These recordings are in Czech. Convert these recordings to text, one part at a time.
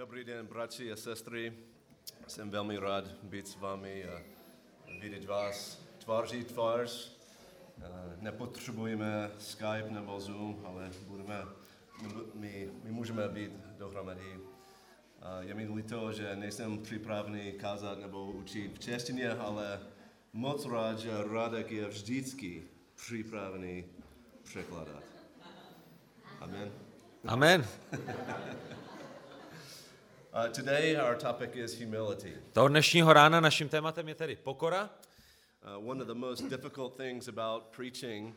Dobrý den, bratři a sestry. Jsem velmi rád být s vámi a vidět vás tváří tvář. Eh, Nepotřebujeme Skype nebo Zoom, ale budeme, my, my můžeme být dohromady. A Je mi líto, že nejsem připravený kázat nebo učit v češtině, ale moc rád, že Radek je vždycky připravený překládat. Amen. Amen. Uh, today our topic is humility. Toho dnešního rána naším tématem je tedy pokora. Uh, one of the most difficult things about preaching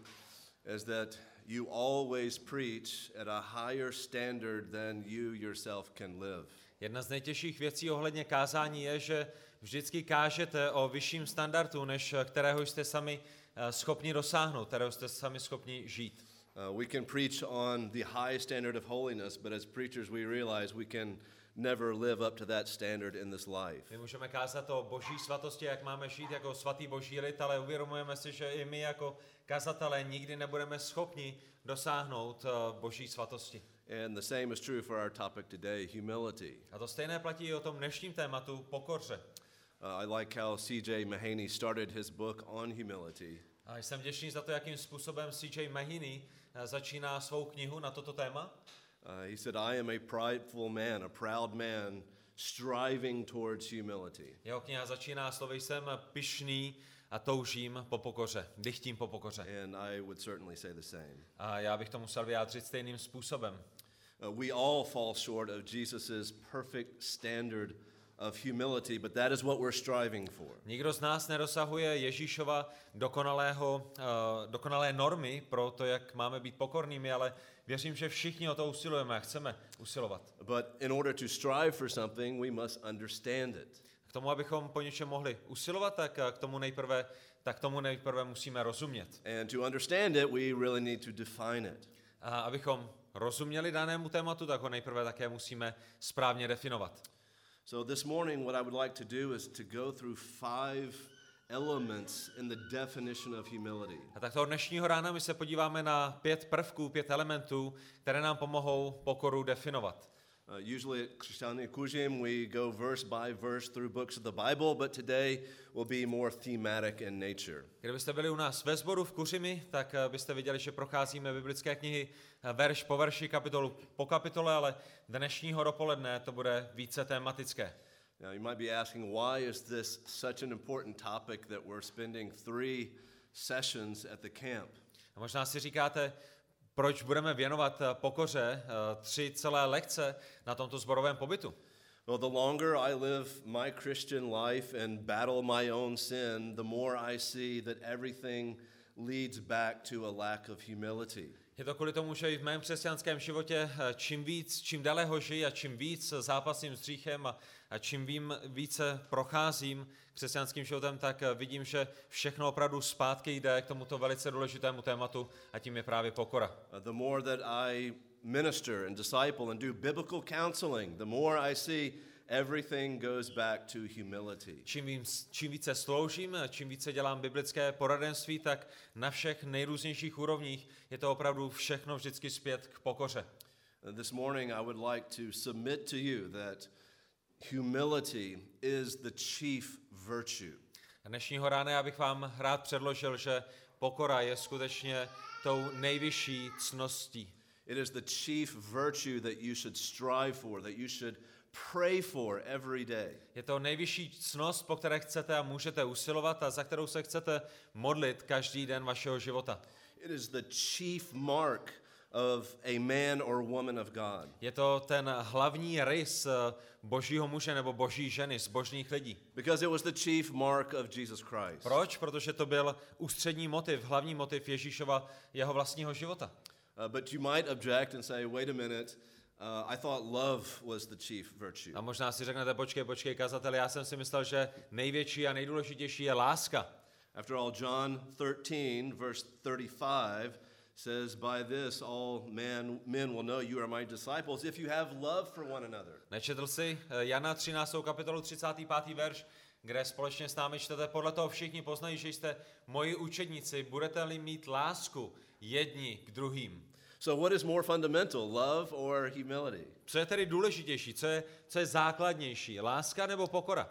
is that you always preach at a higher standard than you yourself can live. Jedna z nejtěžších věcí ohledně kázání je, že vždycky kážete o vyšším standardu, než kterého jste sami eh, schopni dosáhnout, kterého jste sami schopni žít. Uh, we can preach on the high standard of holiness, but as preachers we realize we can never live up to that standard in this life. My můžeme kázat o boží svatosti, jak máme žít jako svatý boží lid, ale uvědomujeme si, že i my jako kazatelé nikdy nebudeme schopni dosáhnout eh, boží svatosti. And the same is true for our topic today, humility. A to stejné platí i o tom dnešním tématu pokoře. Uh, I like how C.J. Mahaney started his book on humility. A jsem vděčný za to, jakým způsobem CJ Mahiny eh, začíná svou knihu na toto téma. Uh, he said, I am a prideful man, a proud man, striving towards humility. Jeho kniha začíná slovy jsem pyšný a toužím po pokoře, dychtím po pokoře. And I would certainly say the same. A já bych to musel vyjádřit stejným způsobem. Uh, we all fall short of Jesus' perfect standard of humility, but that is what we're striving for. Nikdo z nás nedosahuje Ježíšova dokonalého, uh, dokonalé normy pro to, jak máme být pokornými, ale věřím, že všichni o to usilujeme a chceme usilovat. But in order to strive for something, we must understand it. K tomu, abychom po něčem mohli usilovat, tak uh, k tomu nejprve, tak tomu nejprve musíme rozumět. And to understand it, we really need to define it. A abychom rozuměli danému tématu, tak ho nejprve také musíme správně definovat. So this morning, what I would like to do is to go through five elements in the definition of humility. A tak toho dnešního rána my se podíváme na pět prvků, pět elementů, které nám pomohou pokoru definovat. Uh, usually at Christiania Kujim, we go verse by verse through books of the Bible, but today will be more thematic in nature. Kdybyste byli u nás ve sboru v Kuřimi, tak eh, byste viděli, že procházíme biblické knihy eh, verš po verši, kapitolu po kapitole, ale dnešního dopoledne to bude více tematické. Now, you might be asking, why is this such an important topic that we're spending three sessions at the camp? A možná si říkáte, proč budeme věnovat eh, pokoře eh, tři celé lekce na tomto zborovém pobytu. Well, the longer I live my Christian life and battle my own sin, the more I see that everything leads back to a lack of humility. Je to kvůli tomu, že i v mém křesťanském životě eh, čím víc, čím déle ho žiji a čím víc zápasím s hříchem a, a čím vím, více procházím křesťanským životem, tak eh, vidím, že všechno opravdu zpátky jde k tomuto velice důležitému tématu a tím je právě pokora. Uh, the more that I minister and disciple and do biblical counseling, the more I see everything goes back to humility. Čím, víc, čím více sloužím, čím více dělám biblické poradenství, tak na všech nejrůznějších úrovních je to opravdu všechno vždycky zpět k pokoře. Uh, This morning, I would like to submit to you that humility is the chief virtue. Dnešního rána já bych vám rád předložil, že pokora je skutečně tou nejvyšší cností. It is the chief virtue that you should strive for, that you should pray for every day. Je to nejvyšší cnost, po které chcete a můžete usilovat a za kterou se chcete modlit každý den vašeho života. It is the chief mark of a man or woman of God. Je to ten hlavní rys eh, božího muže nebo boží ženy, z božních lidí. Because it was the chief mark of Jesus Christ. Proč? Protože to byl ústřední motiv, hlavní motiv Ježíšova jeho vlastního života. Uh, but you might object and say, wait a minute, uh, I thought love was the chief virtue. A možná si řeknete, počkej, počkej, kazatel, já jsem si myslel, že největší a nejdůležitější je láska. After all, John 13, verse 35 says, By this all men, men will know you are my disciples if you have love for one another. Nečetl si eh, Jana 13. kapitolu 35. verš, kde společně s námi čtete, podle toho všichni poznají, že jste moji učedníci, budete-li mít lásku jedni k druhým. So, what is more fundamental, love or humility? Co je tedy důležitější, co je, co je základnější, láska nebo pokora?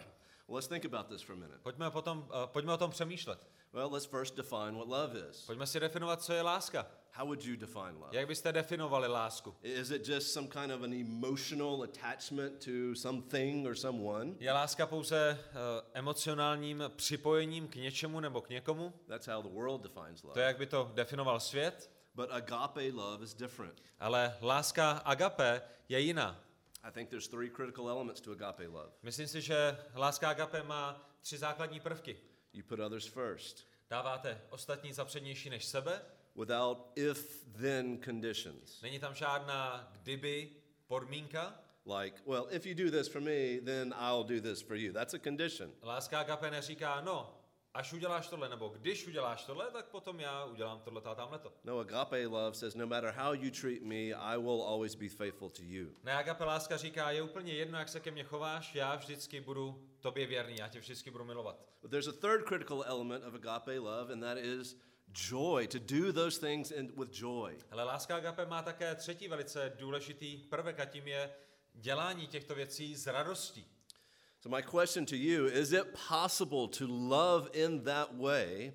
Well, let's think about this for a minute. Pojďme, potom, uh, pojďme o tom přemýšlet. Well, let's first define what love is. Pojďme si definovat, co je láska. How would you define love? Jak byste definovali lásku? Is it just some kind of an emotional attachment to something or someone? Je láska pouze uh, emocionálním připojením k něčemu nebo k někomu? That's how the world defines love. To je, jak by to definoval svět. But agape love is different. Ale láska agape je jiná. I think there's three critical elements to agape love. Myslím si, že láska agape má tři základní prvky. You put others first, Dáváte ostatní za přednější než sebe, without if then conditions. není tam žádná kdyby podmínka. Like, well, if you do this for me, then I'll do this for you. That's a condition. Láska agape neříká, no, až uděláš tohle, nebo když uděláš tohle, tak potom já udělám tohle a tamhle to. No, agape love says no matter how you treat me, I will always be faithful to you. Ne, agape láska říká, je úplně jedno, jak se ke mně chováš, já vždycky budu tobě věrný, já tě vždycky budu milovat. But there's a third critical element of agape love, and that is joy, to do those things in, with joy. Ale láska agape má také třetí velice důležitý prvek a tím je dělání těchto věcí s radostí. So, my question to you is it possible to love in that way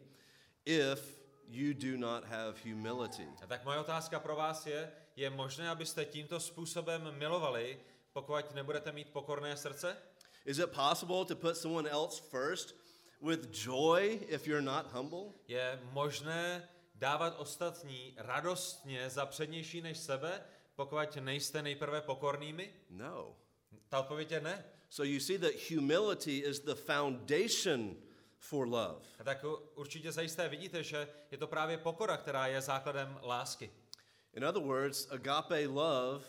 if you do not have humility? A tak moje otázka pro vás je, je možné, abyste tímto způsobem milovali, pokud nebudete mít pokorné srdce? Is it possible to put someone else first with joy if you're not humble? Je možné dávat ostatní radostně za přednější než sebe, pokud nejste nejprve pokornými? No. Ta odpověď je ne. So you see that humility is the foundation for love. A tak určitě zajisté vidíte, že je to právě pokora, která je základem lásky. In other words, agape love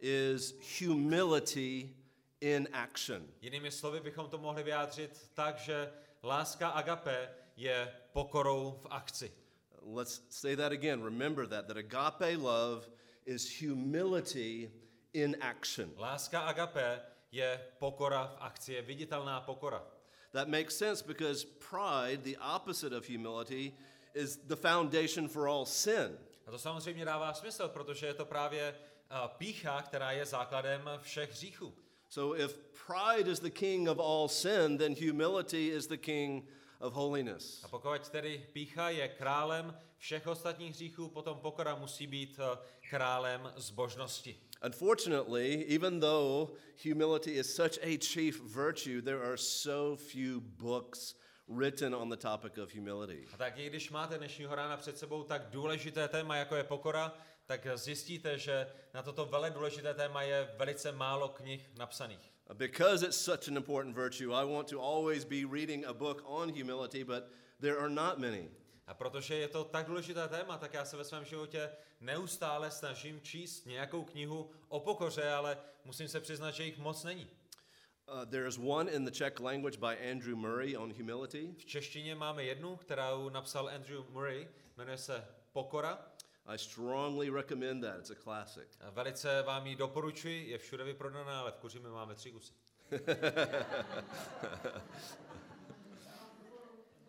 is humility in action. Jinými slovy bychom to mohli vyjádřit tak, že láska agape je pokorou v akci. Let's say that again. Remember that that agape love is humility in action. Láska agape je pokora v akci, je viditelná pokora. That makes sense because pride, the opposite of humility, is the foundation for all sin. A to samozřejmě dává smysl, protože je to právě a, pícha, která je základem všech hříchů. So if pride is the king of all sin, then humility is the king of holiness. A pokud tedy pícha je králem všech ostatních hříchů, potom pokora musí být a, králem zbožnosti. Unfortunately, even though humility is such a chief virtue, there are so few books written on the topic of humility. A tak i když máte dnešního rána před sebou tak důležité téma, jako je pokora, tak zjistíte, že na toto vele důležité téma je velice málo knih napsaných. Because it's such an important virtue, I want to always be reading a book on humility, but there are not many. A protože je to tak důležité téma, tak já se ve svém životě neustále snažím číst nějakou knihu o pokoře, ale musím se přiznat, že jich moc není. Uh, there is one in the Czech language by Andrew Murray on humility. V češtině máme jednu, kterou napsal Andrew Murray, jmenuje se Pokora. I strongly recommend that. It's a classic. A Velice vám ji doporučuji, je všude vyprodaná, ale v Kuřimi máme tři kusy.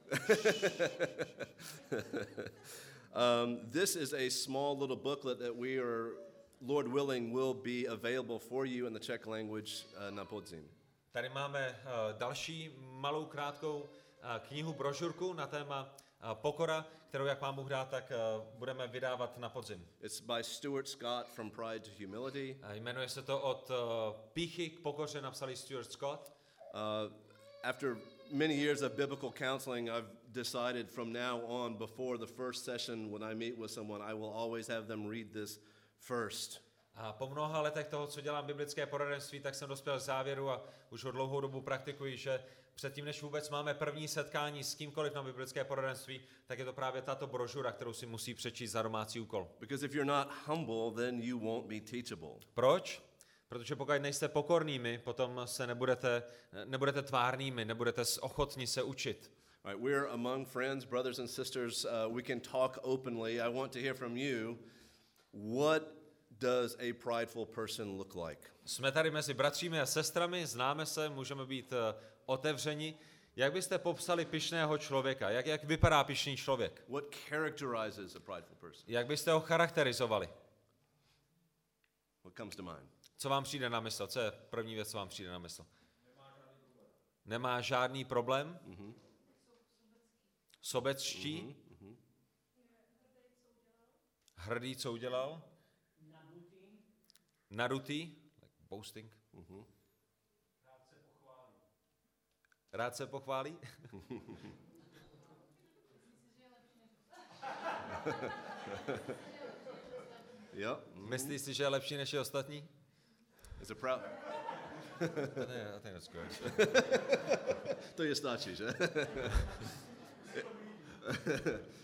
Um, this is a small little booklet that we are, Lord willing, will be available for you in the Czech language uh, na podzim. Tady máme uh, další malou krátkou uh, knihu, brožurku na téma uh, pokora, kterou, jak mám Bůh dát, tak uh, budeme vydávat na podzim. It's by Stuart Scott From Pride to Humility. Uh, jmenuje se to od uh, píchy k pokoře, napsali Stuart Scott. Uh, after many years of biblical counseling, I've decided from now on, before the first session, when I meet with someone, I will always have them read this first. A po mnoha letech toho, co dělám biblické poradenství, tak jsem dospěl k závěru a už ho dlouhou dobu praktikuji, že předtím, než vůbec máme první setkání s kýmkoliv na biblické poradenství, tak je to právě tato brožura, kterou si musí přečíst za domácí úkol. Because if you're not humble, then you won't be teachable. Proč? Protože pokud nejste pokornými, potom se nebudete, nebudete tvárnými, nebudete s- ochotni se učit. Right, we're among friends, brothers and sisters. Uh, we can talk openly. I want to hear from you. What does a prideful person look like? Jsme tady mezi bratřími a sestrami, známe se, můžeme být eh, otevřeni. Jak byste popsali pyšného člověka? Jak, jak vypadá pyšný člověk? What characterizes a prideful person? Jak byste ho charakterizovali? comes to mind? Co vám přijde na mysl? Co je první věc, co vám přijde na mysl? Nemá žádný problém? Sobecští? Hrdý, co udělal? Nadutý? Like boasting? Rád se pochválí? Yep. Myslí si, že je lepší než je ostatní? Is a proud. I think that's good. To je stačí, že?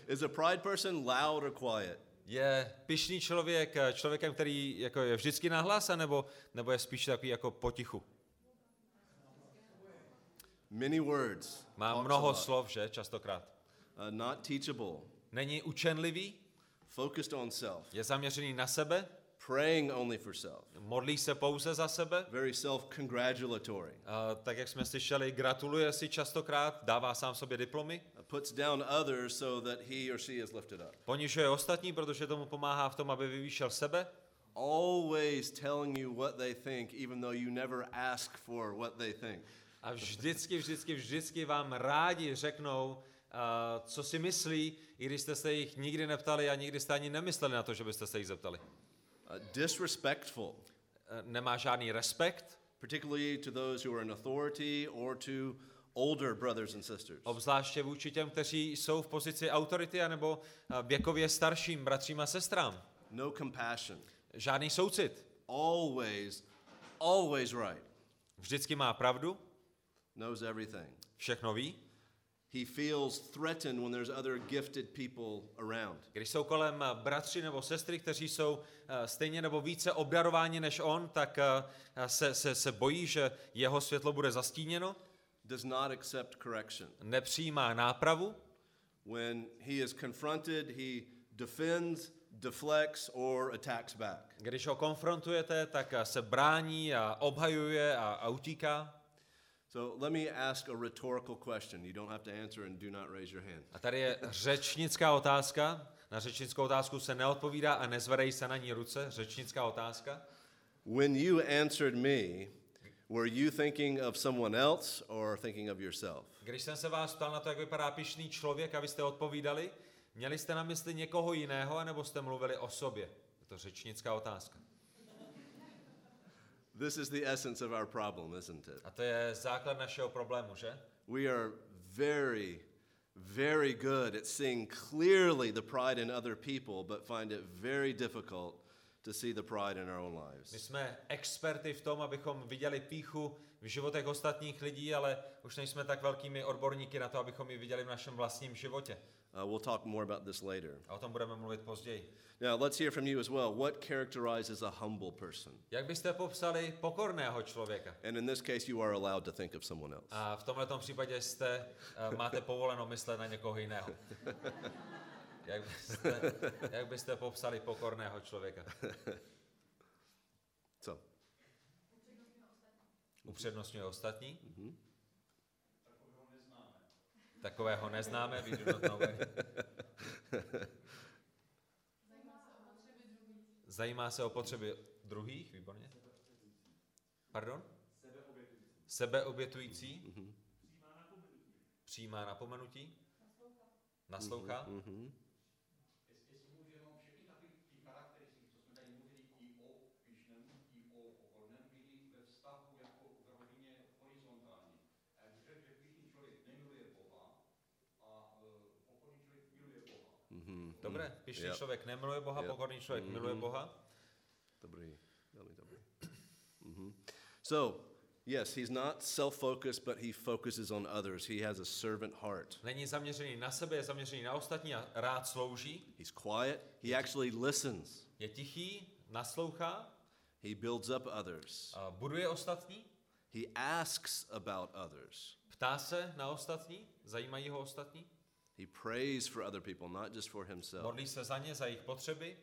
Is a pride person loud or quiet? Je pišný člověk eh, člověkem, který jako je vždycky nahlas, nebo, nebo je spíš takový jako potichu? Many words. Má mnoho slov, že? Častokrát. Uh, not teachable. Není učenlivý, Focused on self. je zaměřený na sebe, Praying only for self. modlí se pouze za sebe, Very self-congratulatory. a tak jak jsme slyšeli, gratuluje si častokrát, dává sám sobě diplomy, Uh, puts down others so that he or she is lifted up. ponižuje ostatní, protože tomu pomáhá v tom, aby vyvýšel sebe, Always telling you what they think, even though you never ask for what they think. a vždycky, vždycky, vždycky vám rádi řeknou, a, co si myslí, i když jste se jich nikdy neptali a nikdy jste ani nemysleli na to, že byste se jich zeptali. Uh, disrespectful, E, Nemá žádný respekt, particularly to those who are in authority or to older brothers and sisters. obzvláště vůči těm, kteří jsou v pozici autority anebo a, věkově starším bratřím a sestrám. No compassion. Žádný soucit. Always, always right. Vždycky má pravdu, Knows everything. všechno ví. He feels threatened when there's other gifted people around. Když jsou kolem eh, bratři nebo sestry, kteří jsou eh, stejně nebo více obdarováni než on, tak eh, se, se, se bojí, že jeho světlo bude zastíněno, Does not accept correction. nepřijímá nápravu. When he is confronted, he defends, deflects, or attacks back. Když ho konfrontujete, tak se brání a obhajuje a, a utíká. So let me ask a rhetorical question. You don't have to answer and do not raise your hand. A tady je řečnická otázka. Na řečnickou otázku se neodpovídá a nezvedají se na ní ruce. Řečnická otázka. When you answered me, were you thinking of someone else or thinking of yourself? Když jsem se vás ptal na to, jak vypadá pišný člověk a vy jste odpovídali, měli jste na mysli někoho jiného, anebo jste mluvili o sobě? Je to řečnická otázka. This is the essence of our problem, isn't it? A to je základ našeho problému, že? We are very, very good at seeing clearly the pride in other people, but find it very difficult to see the pride in our own My lives. jsme experty v tom, abychom viděli píchu v životech ostatních lidí, ale už nejsme tak velkými odborníky na to, abychom ji viděli v našem vlastním životě. Uh, we'll talk more about this later. A o tom budeme mluvit později. Now, let's hear from you as well. What characterizes a humble person? Jak byste popsali pokorného člověka? And in this case, you are allowed to think of someone else. A v tomto případě jste, uh, máte povoleno myslet na někoho jiného. Jak byste, jak byste popsali pokorného člověka? So, Upřednostňuje ostatní? Takového neznáme, we do not know any. Zajímá se o potřeby druhých, výborně. Pardon? Sebeobětující. Přijímá napomenutí. Naslouchá. Jestli můžu jenom všechny takový ty charakteristiky, co jsme tady mluvili i o pyšném, i o pokorném, byly ve vztahu jako v rovině horizontální. A Když řekl, že pyšný člověk nemiluje Boha a e, pokorný člověk miluje Boha. Dobré, pišný Yep. člověk nemiluje Boha, Yep. pokorný člověk miluje Boha. dobrý, velmi dobrý. Mhm. So, yes, he's not self-focused, but he focuses on others. He has a servant heart. Není zaměřený na sebe, je zaměřený na ostatní a rád slouží. He's quiet. He actually listens. Je tichý, naslouchá, He builds up others. a buduje ostatní, He asks about others. ptá se na ostatní, zajímají ho ostatní, He prays for other people, not just for himself. modlí se za ně, za jejich potřeby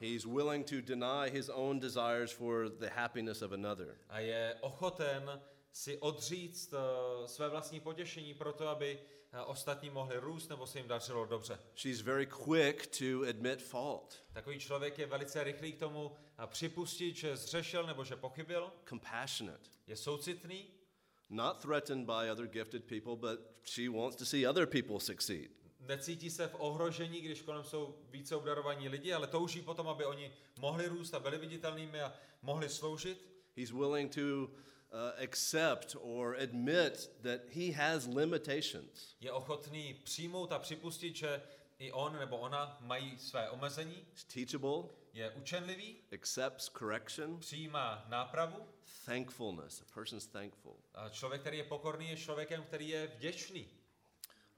He's willing to deny his own desires for the happiness of another. a je ochoten si odříct uh, své vlastní potěšení proto, aby uh, ostatní mohli růst nebo se jim dařilo dobře. She's very quick to admit fault, Takový člověk je velice rychlý k tomu uh, připustit, že zřešil nebo že pochybil, compassionate, je soucitný, not threatened by other gifted people, but she wants to see other people succeed. necítí se v ohrožení, když kolem jsou více obdarovaní lidi, ale touží potom, aby oni mohli růst a byli viditelnými a mohli sloužit. He's willing to uh, accept or admit that he has limitations. Je ochotný přijmout a připustit, že i on nebo ona mají své omezení, He's teachable, je učenlivý, accepts correction, přijímá nápravu. thankfulness. A person's thankful. A člověk, který je pokorný, je člověkem, který je vděčný.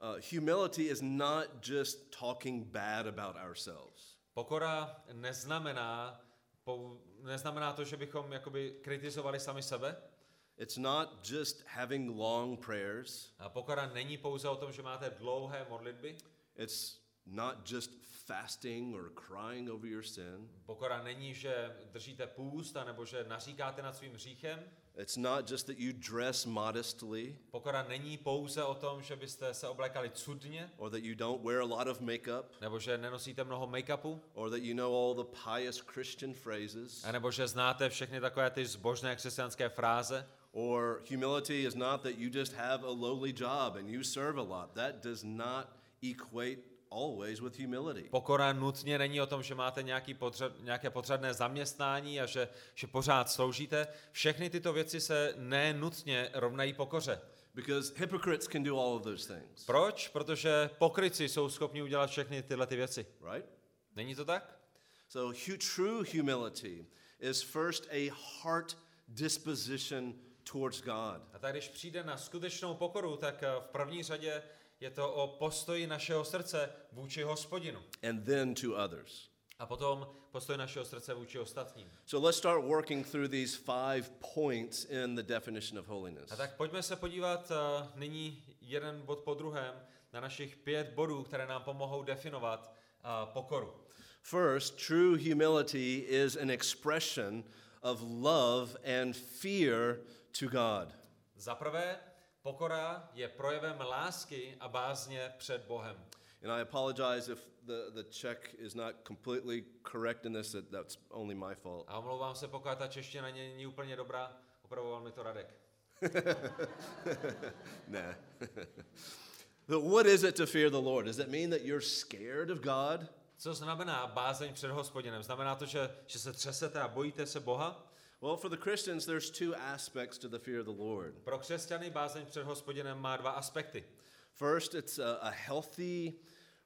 Uh, humility is not just talking bad about ourselves. Pokora neznamená, pou, neznamená to, že bychom jakoby kritizovali sami sebe. It's not just having long prayers. A pokora není pouze o tom, že máte dlouhé modlitby. It's not just fasting or crying over your sin. Pokora není, že držíte půst, nebo že naříkáte nad svým hříchem. It's not just that you dress modestly Pokora není pouze o tom, že byste se oblékali cudně, or that you don't wear a lot of makeup nebo že nenosíte mnoho make-upu, or that you know all the pious Christian phrases. nebo že znáte všechny takové ty zbožné křesťanské fráze. Or humility is not that you just have a lowly job and you serve a lot. That does not equate always with humility. Pokora nutně není o tom, že máte nějaký podřad, nějaké podřadné zaměstnání a že, že pořád sloužíte. Všechny tyto věci se nenutně rovnají pokoře. Because hypocrites can do all of those things, Proč? Protože pokryci jsou schopni udělat všechny tyhle ty věci. right? Není to tak? So, true humility is first a heart disposition towards God. A tak když přijde na skutečnou pokoru, tak eh, v první řadě je to o postoji našeho srdce vůči hospodinu. and then to others. A potom postoj našeho srdce vůči ostatním. So let's start working through these five points in the definition of holiness. A tak pojďme se podívat uh, nyní jeden bod po druhém na našich pět bodů, které nám pomohou definovat uh, pokoru. First, true humility is an expression of love and fear to God. Za prvé, pokora je projevem lásky a bázně před Bohem. And I apologize if the, the Czech is not completely correct in this, that, that's only my fault. A omlouvám se, pokud ta čeština není úplně dobrá, opravoval mi to Radek. Nah. but what is it to fear the Lord? Does it mean that you're scared of God? Co znamená bázeň před hospodinem? Znamená to, že, že se třesete a bojíte se Boha? Well, for the Christians, there's two aspects to the fear of the Lord. Pro křesťany bázeň před hospodinem má dva aspekty. First, it's a, a healthy,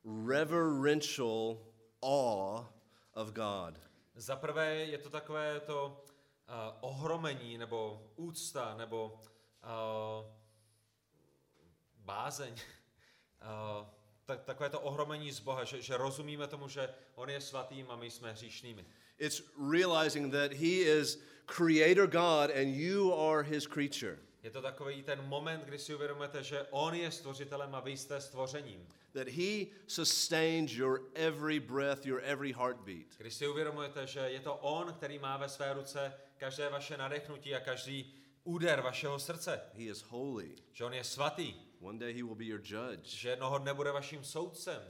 reverential awe of God. Za prvé je to takové to uh, ohromení, nebo úcta, nebo uh, bázeň. Uh, tak, takové to ohromení z Boha, že, že rozumíme tomu, že On je svatým a my jsme hříšnými. It's realizing that He is Creator God and you are His creature. Je to takový ten moment, kdy si uvědomujete, že On je stvořitelem a vy jste stvořením. That He sustains your every breath, your every heartbeat. Když si uvědomujete, že je to On, který má ve své ruce každé vaše nadechnutí a každý úder vašeho srdce. He is holy. Že On je svatý. One day He will be your judge. Že jednoho dne bude vaším soudcem.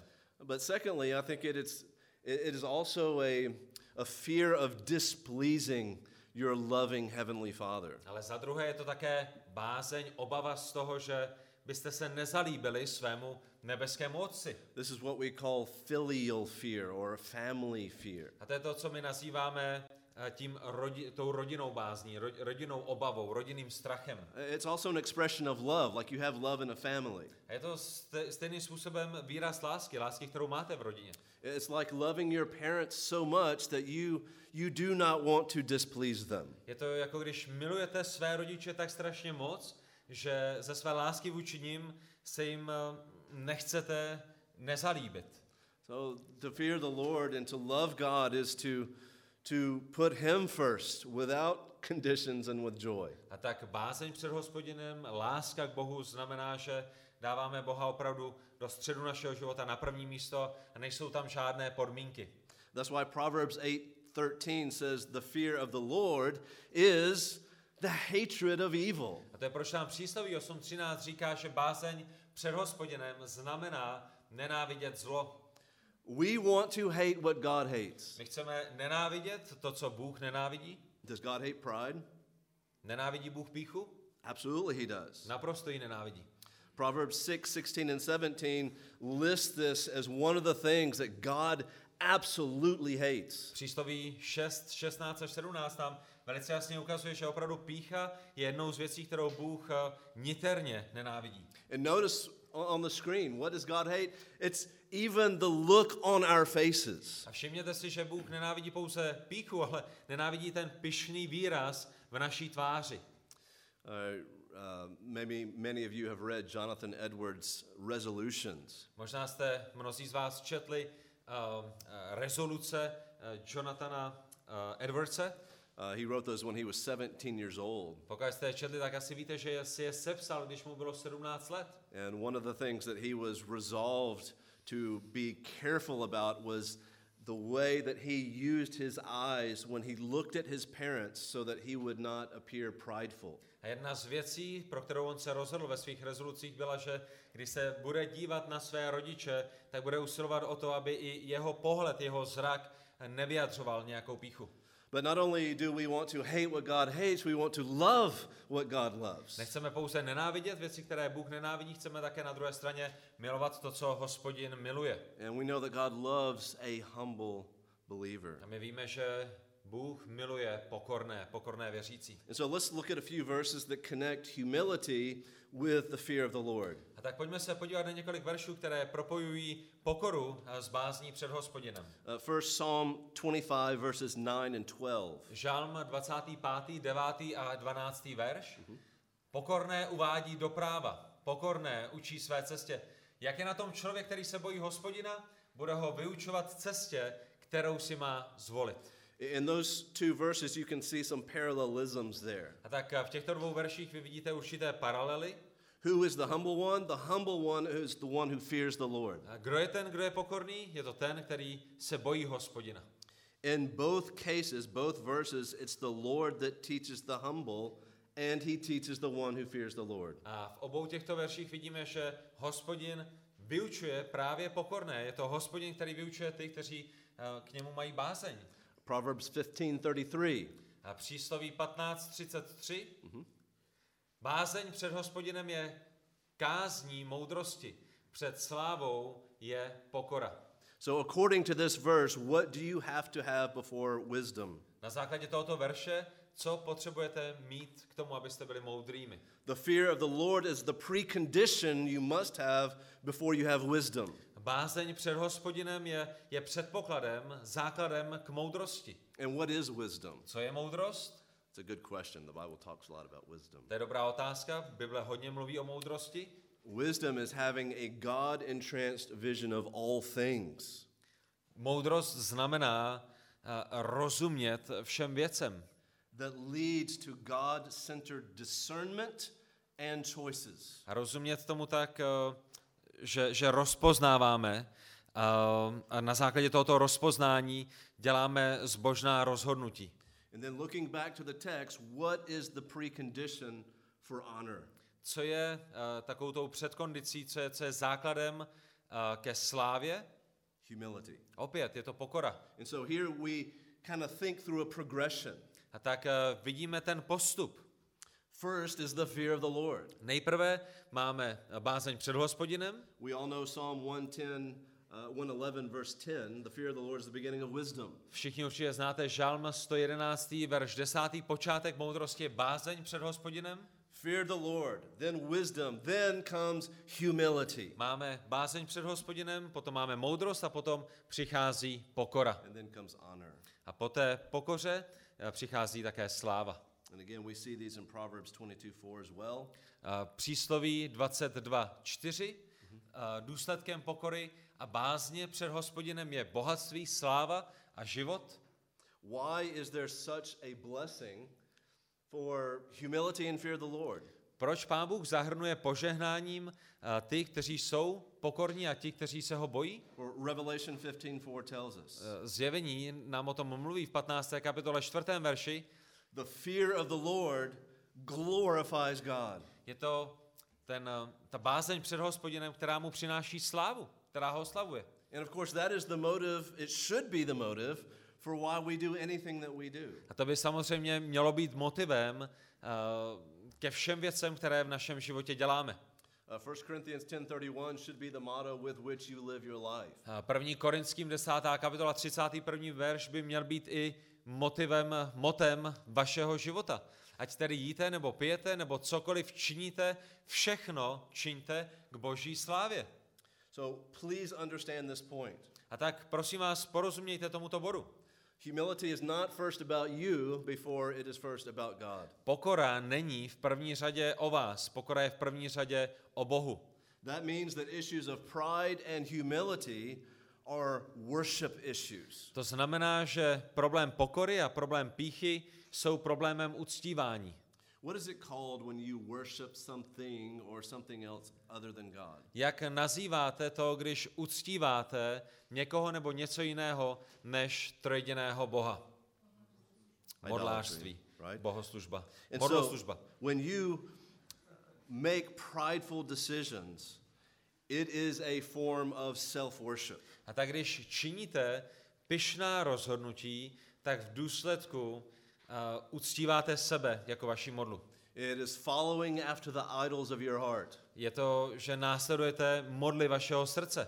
But secondly, I think it is, it is also a, a fear of displeasing your loving Heavenly Father. Ale za druhé je to také bázeň, obava z toho, že byste se nezalíbili svému nebeskému Otci. This is what we call filial fear or family fear. A to je to, co my nazýváme tím rodi, tou rodinou bázní, ro, rodinnou obavou, rodinným strachem. It's also an expression of love, like you have love in a family. A je to ste, stejným způsobem výraz lásky, lásky, kterou máte v rodině. It's like loving your parents so much that you, you do not want to displease them. Je to jako když milujete své rodiče tak strašně moc, že ze své lásky vůči nim se jim eh, nechcete nezalíbit. So to fear the Lord and to love God is to, to put Him first without conditions and with joy. A tak bázeň před hospodinem, láska k Bohu znamená, že dáváme Boha opravdu do středu našeho života na první místo a nejsou tam žádné podmínky. That's why Proverbs 8:13 says the fear of the Lord is the hatred of evil. A to je proč nám přísloví 8.13 říká, že bázeň před hospodinem znamená nenávidět zlo. We want to hate what God hates. My chceme nenávidět to, co Bůh nenávidí. Does God hate pride? Nenávidí Bůh píchu? Absolutely, he does. Naprosto ji nenávidí. Proverbs 6, 16, and 17 list this as one of the things that God absolutely hates. Přísloví 6, 16 až 17 nám velice jasně ukazuje, že opravdu pícha je jednou z věcí, kterou Bůh eh, niterně nenávidí. And notice on the screen, what does God hate? It's even the look on our faces. A všimněte si, že Bůh nenávidí pouze píchu, ale nenávidí ten pyšný výraz v naší tváři. Uh, uh, maybe many of you have read Jonathan Edwards' resolutions. Možná jste mnozí z vás četli uh, uh, rezoluce uh, Jonathana uh, Edwardse. Uh, he wrote those when he was 17 years old. Pokud jste četli, tak asi víte, že si je sepsal, když mu bylo 17 let. And one of the things that he was resolved to be careful about was the way that he used his eyes when he looked at his parents so that he would not appear prideful. A jedna z věcí, pro kterou on se rozhodl ve svých rezolucích, byla, že když se bude dívat na své rodiče, tak bude usilovat o to, aby i jeho pohled, jeho zrak nevyjadřoval nějakou píchu. But not only do we want to hate what God hates, we want to love what God loves. Nechceme pouze nenávidět věci, které Bůh nenávidí, chceme také na druhé straně milovat to, co hospodin miluje. And we know that God loves a humble believer. A my víme, že Bůh miluje pokorné, pokorné věřící. And so let's look at a few verses that connect humility with the fear of the Lord. Tak pojďme se podívat na několik veršů, které propojují pokoru a s bázní před hospodinem. Uh, first, Psalm 25, verses 9 and 12. Žalm 25., 9. a 12. verš. Pokorné uvádí do práva, pokorné učí své cestě. Jak je na tom člověk, který se bojí hospodina, bude ho vyučovat cestě, kterou si má zvolit. In those two verses, you can see some parallelisms there. A tak v těchto dvou verších vy vidíte určité paralely. Who is the humble one? The humble one is the one who fears the Lord. A kdo je ten, kdo je pokorný? Je to ten, který se bojí hospodina. In both cases, both verses, it's the Lord that teaches the humble, and he teaches the one who fears the Lord. A v obou těchto verších vidíme, že hospodin vyučuje právě pokorné. Je to hospodin, který vyučuje ty, kteří eh, k němu mají bázeň. Proverbs 15:33. A přísloví 15.33. Bázeň před hospodinem je kázní moudrosti. Před slávou je pokora. So according to this verse, what do you have to have before wisdom? Na základě tohoto verše, co potřebujete mít k tomu, abyste byli moudrými? The fear of the Lord is the precondition you must have before you have wisdom. Bázeň před hospodinem je, je předpokladem, základem k moudrosti. And what is wisdom? Co je moudrost? It's a good question. The Bible talks a lot about wisdom. To je dobrá otázka. Bible hodně mluví o moudrosti. Wisdom is having a God entranced vision of all things. Moudrost znamená uh, rozumět všem věcem. that leads to God centered discernment and choices. A rozumět tomu tak, uh, že, že rozpoznáváme uh, a na základě tohoto rozpoznání děláme zbožná rozhodnutí. And then looking back to the text, what is the precondition for honor? Co je uh, takovou tou předkondicí, co je, co je základem uh, ke slávě? Humility. Opět, je to pokora. And so here we kind of think through a progression. A tak uh, vidíme ten postup. First is the fear of the Lord. Nejprve máme bázeň před hospodinem, We all know Psalm 110, uh, 111, verse 10. The fear of the Lord is the beginning of wisdom. Všichni určitě znáte Žalm 111. verš 10. počátek moudrosti je bázeň před hospodinem. Fear the Lord, then wisdom, then comes humility, Máme bázeň před hospodinem, potom máme moudrost a potom přichází pokora. and then comes honor. A po té pokoře eh, přichází také sláva. And again, we see these in Proverbs 22, 4 as well. A Přísloví 22.4. a Důsledkem pokory a bázně před hospodinem je bohatství, sláva a život. Why is there such a blessing for humility and fear of the Lord? Proč Pán Bůh zahrnuje požehnáním a, ty, kteří jsou pokorní a ti, kteří se ho bojí? Well, Revelation 15:4 tells us. Eh, Zjevení nám o tom mluví v 15. kapitole 4. verši. The fear of the Lord glorifies God. Je to ten, eh, ta bázeň před hospodinem, která mu přináší slávu, která ho oslavuje. And of course, that is the motive, it should be the motive for why we do anything that we do. A to by samozřejmě mělo být motivem eh, ke všem věcem, které v našem životě děláme. Uh, 1 Corinthians 10:31 should be the motto with which you live your life. A První Korinským 10. kapitola 31. verš by měl být i motivem, motem vašeho života. Ať tedy jíte nebo pijete nebo cokoliv činíte, všechno čiňte k boží slávě. So please understand this point. A tak prosím vás, porozumějte tomuto bodu. Humility is not first about you before it is first about God. Pokora není v první řadě o vás, pokora je v první řadě o Bohu. That means that issues of pride and humility are worship issues. To znamená, že problém pokory a problém píchy jsou problémem uctívání. What is it called when you worship something or something else other than God? Jak nazýváte to, když uctíváte někoho nebo něco jiného než trojediného Boha? Modlářství, right? bohoslužba, And so modloslužba. when you make prideful decisions, it is a form of self-worship. A tak když činíte pyšná rozhodnutí, tak v důsledku uh, uctíváte sebe jako vaši modlu. It is following after the idols of your heart. Je to, že následujete modly vašeho srdce.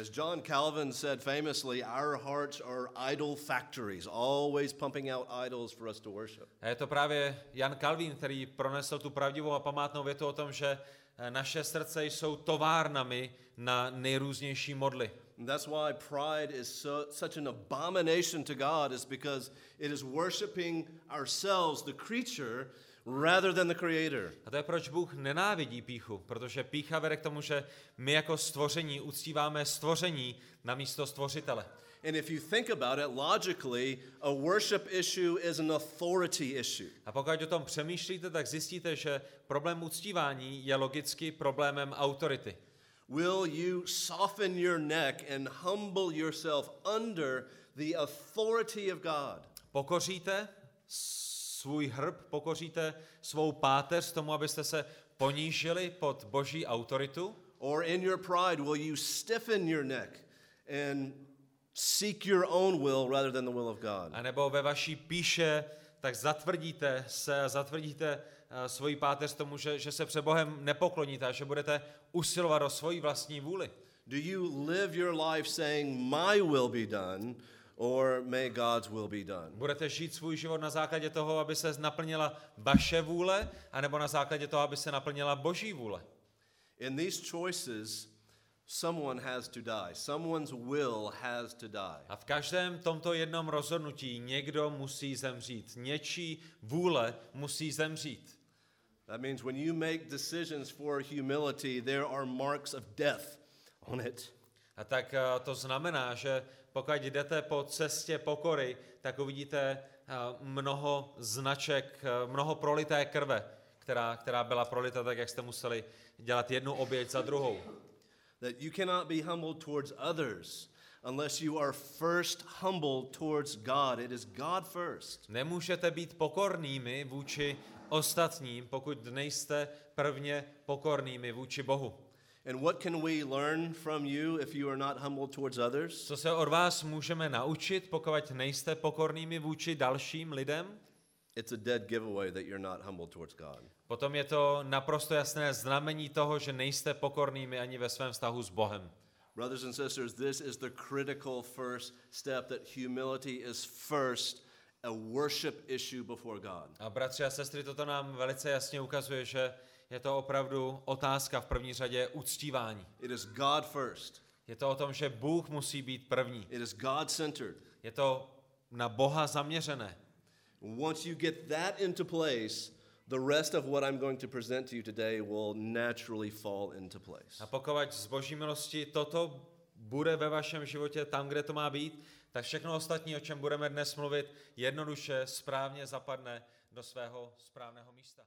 As John Calvin said famously, our hearts are idol factories, always pumping out idols for us to worship. A je to právě Jan Kalvín, který pronesl tu pravdivou a památnou větu o tom, že eh, naše srdce jsou továrnami na nejrůznější modly. And that's why pride is so, such an abomination to God, is because it is worshiping ourselves, the creature, rather than the Creator. A to je proč Bůh nenávidí píchu, protože pícha vede k tomu, že my jako stvoření uctíváme stvoření na místo stvořitele. And if you think about it logically, a worship issue is an authority issue. A pokud o tom přemýšlíte, tak zjistíte, že problém uctívání je logicky problémem autority. Will you soften your neck and humble yourself under the authority of God? Pokoříte svůj hrb, pokoříte svou páteř tomu, abyste se ponížili pod boží autoritu? Or in your pride, will you stiffen your neck and seek your own will rather than the will of God? A nebo ve vaší píše, tak zatvrdíte se a zatvrdíte svoji páteř tomu, že, že se před Bohem nepokloníte a že budete usilovat o svoji vlastní vůli. Do you live your life saying, My will be done, or may God's will be done? Budete žít svůj život na základě toho, aby se naplnila vaše vůle, anebo na základě toho, aby se naplnila boží vůle. In these choices, someone has to die. Someone's will has to die. A v každém tomto jednom rozhodnutí někdo musí zemřít. Něčí vůle musí zemřít. That means when you make decisions for humility, there are marks of death on it. A tak eh, to znamená, že pokud jdete po cestě pokory, tak uvidíte eh, mnoho značek, eh, mnoho prolité krve, která, která byla prolita tak, jak jste museli dělat jednu oběť za druhou. That you cannot be humbled towards others unless you are first humbled towards God. It is God first. Nemůžete být pokornými vůči ostatním, pokud nejste prvně pokornými vůči Bohu. And what can we learn from you if you are not humbled towards others? Co se od vás můžeme naučit, pokud nejste pokornými vůči dalším lidem? It's a dead giveaway that you're not humbled towards God. Potom je to naprosto jasné znamení toho, že nejste pokornými ani ve svém vztahu s Bohem. Brothers and sisters, this is the critical first step that humility is first a worship issue before God. A bratři a sestry, toto nám velice jasně ukazuje, že je to opravdu otázka v první řadě uctívání. It is God first. Je to o tom, že Bůh musí být první. It is God centered. Je to na Boha zaměřené. Once you get that into place, the rest of what I'm going to present to you today will naturally fall into place. A pokud z boží milosti toto bude ve vašem životě tam, kde to má být, tak všechno ostatní, o čem budeme dnes mluvit, jednoduše správně zapadne do svého správného místa.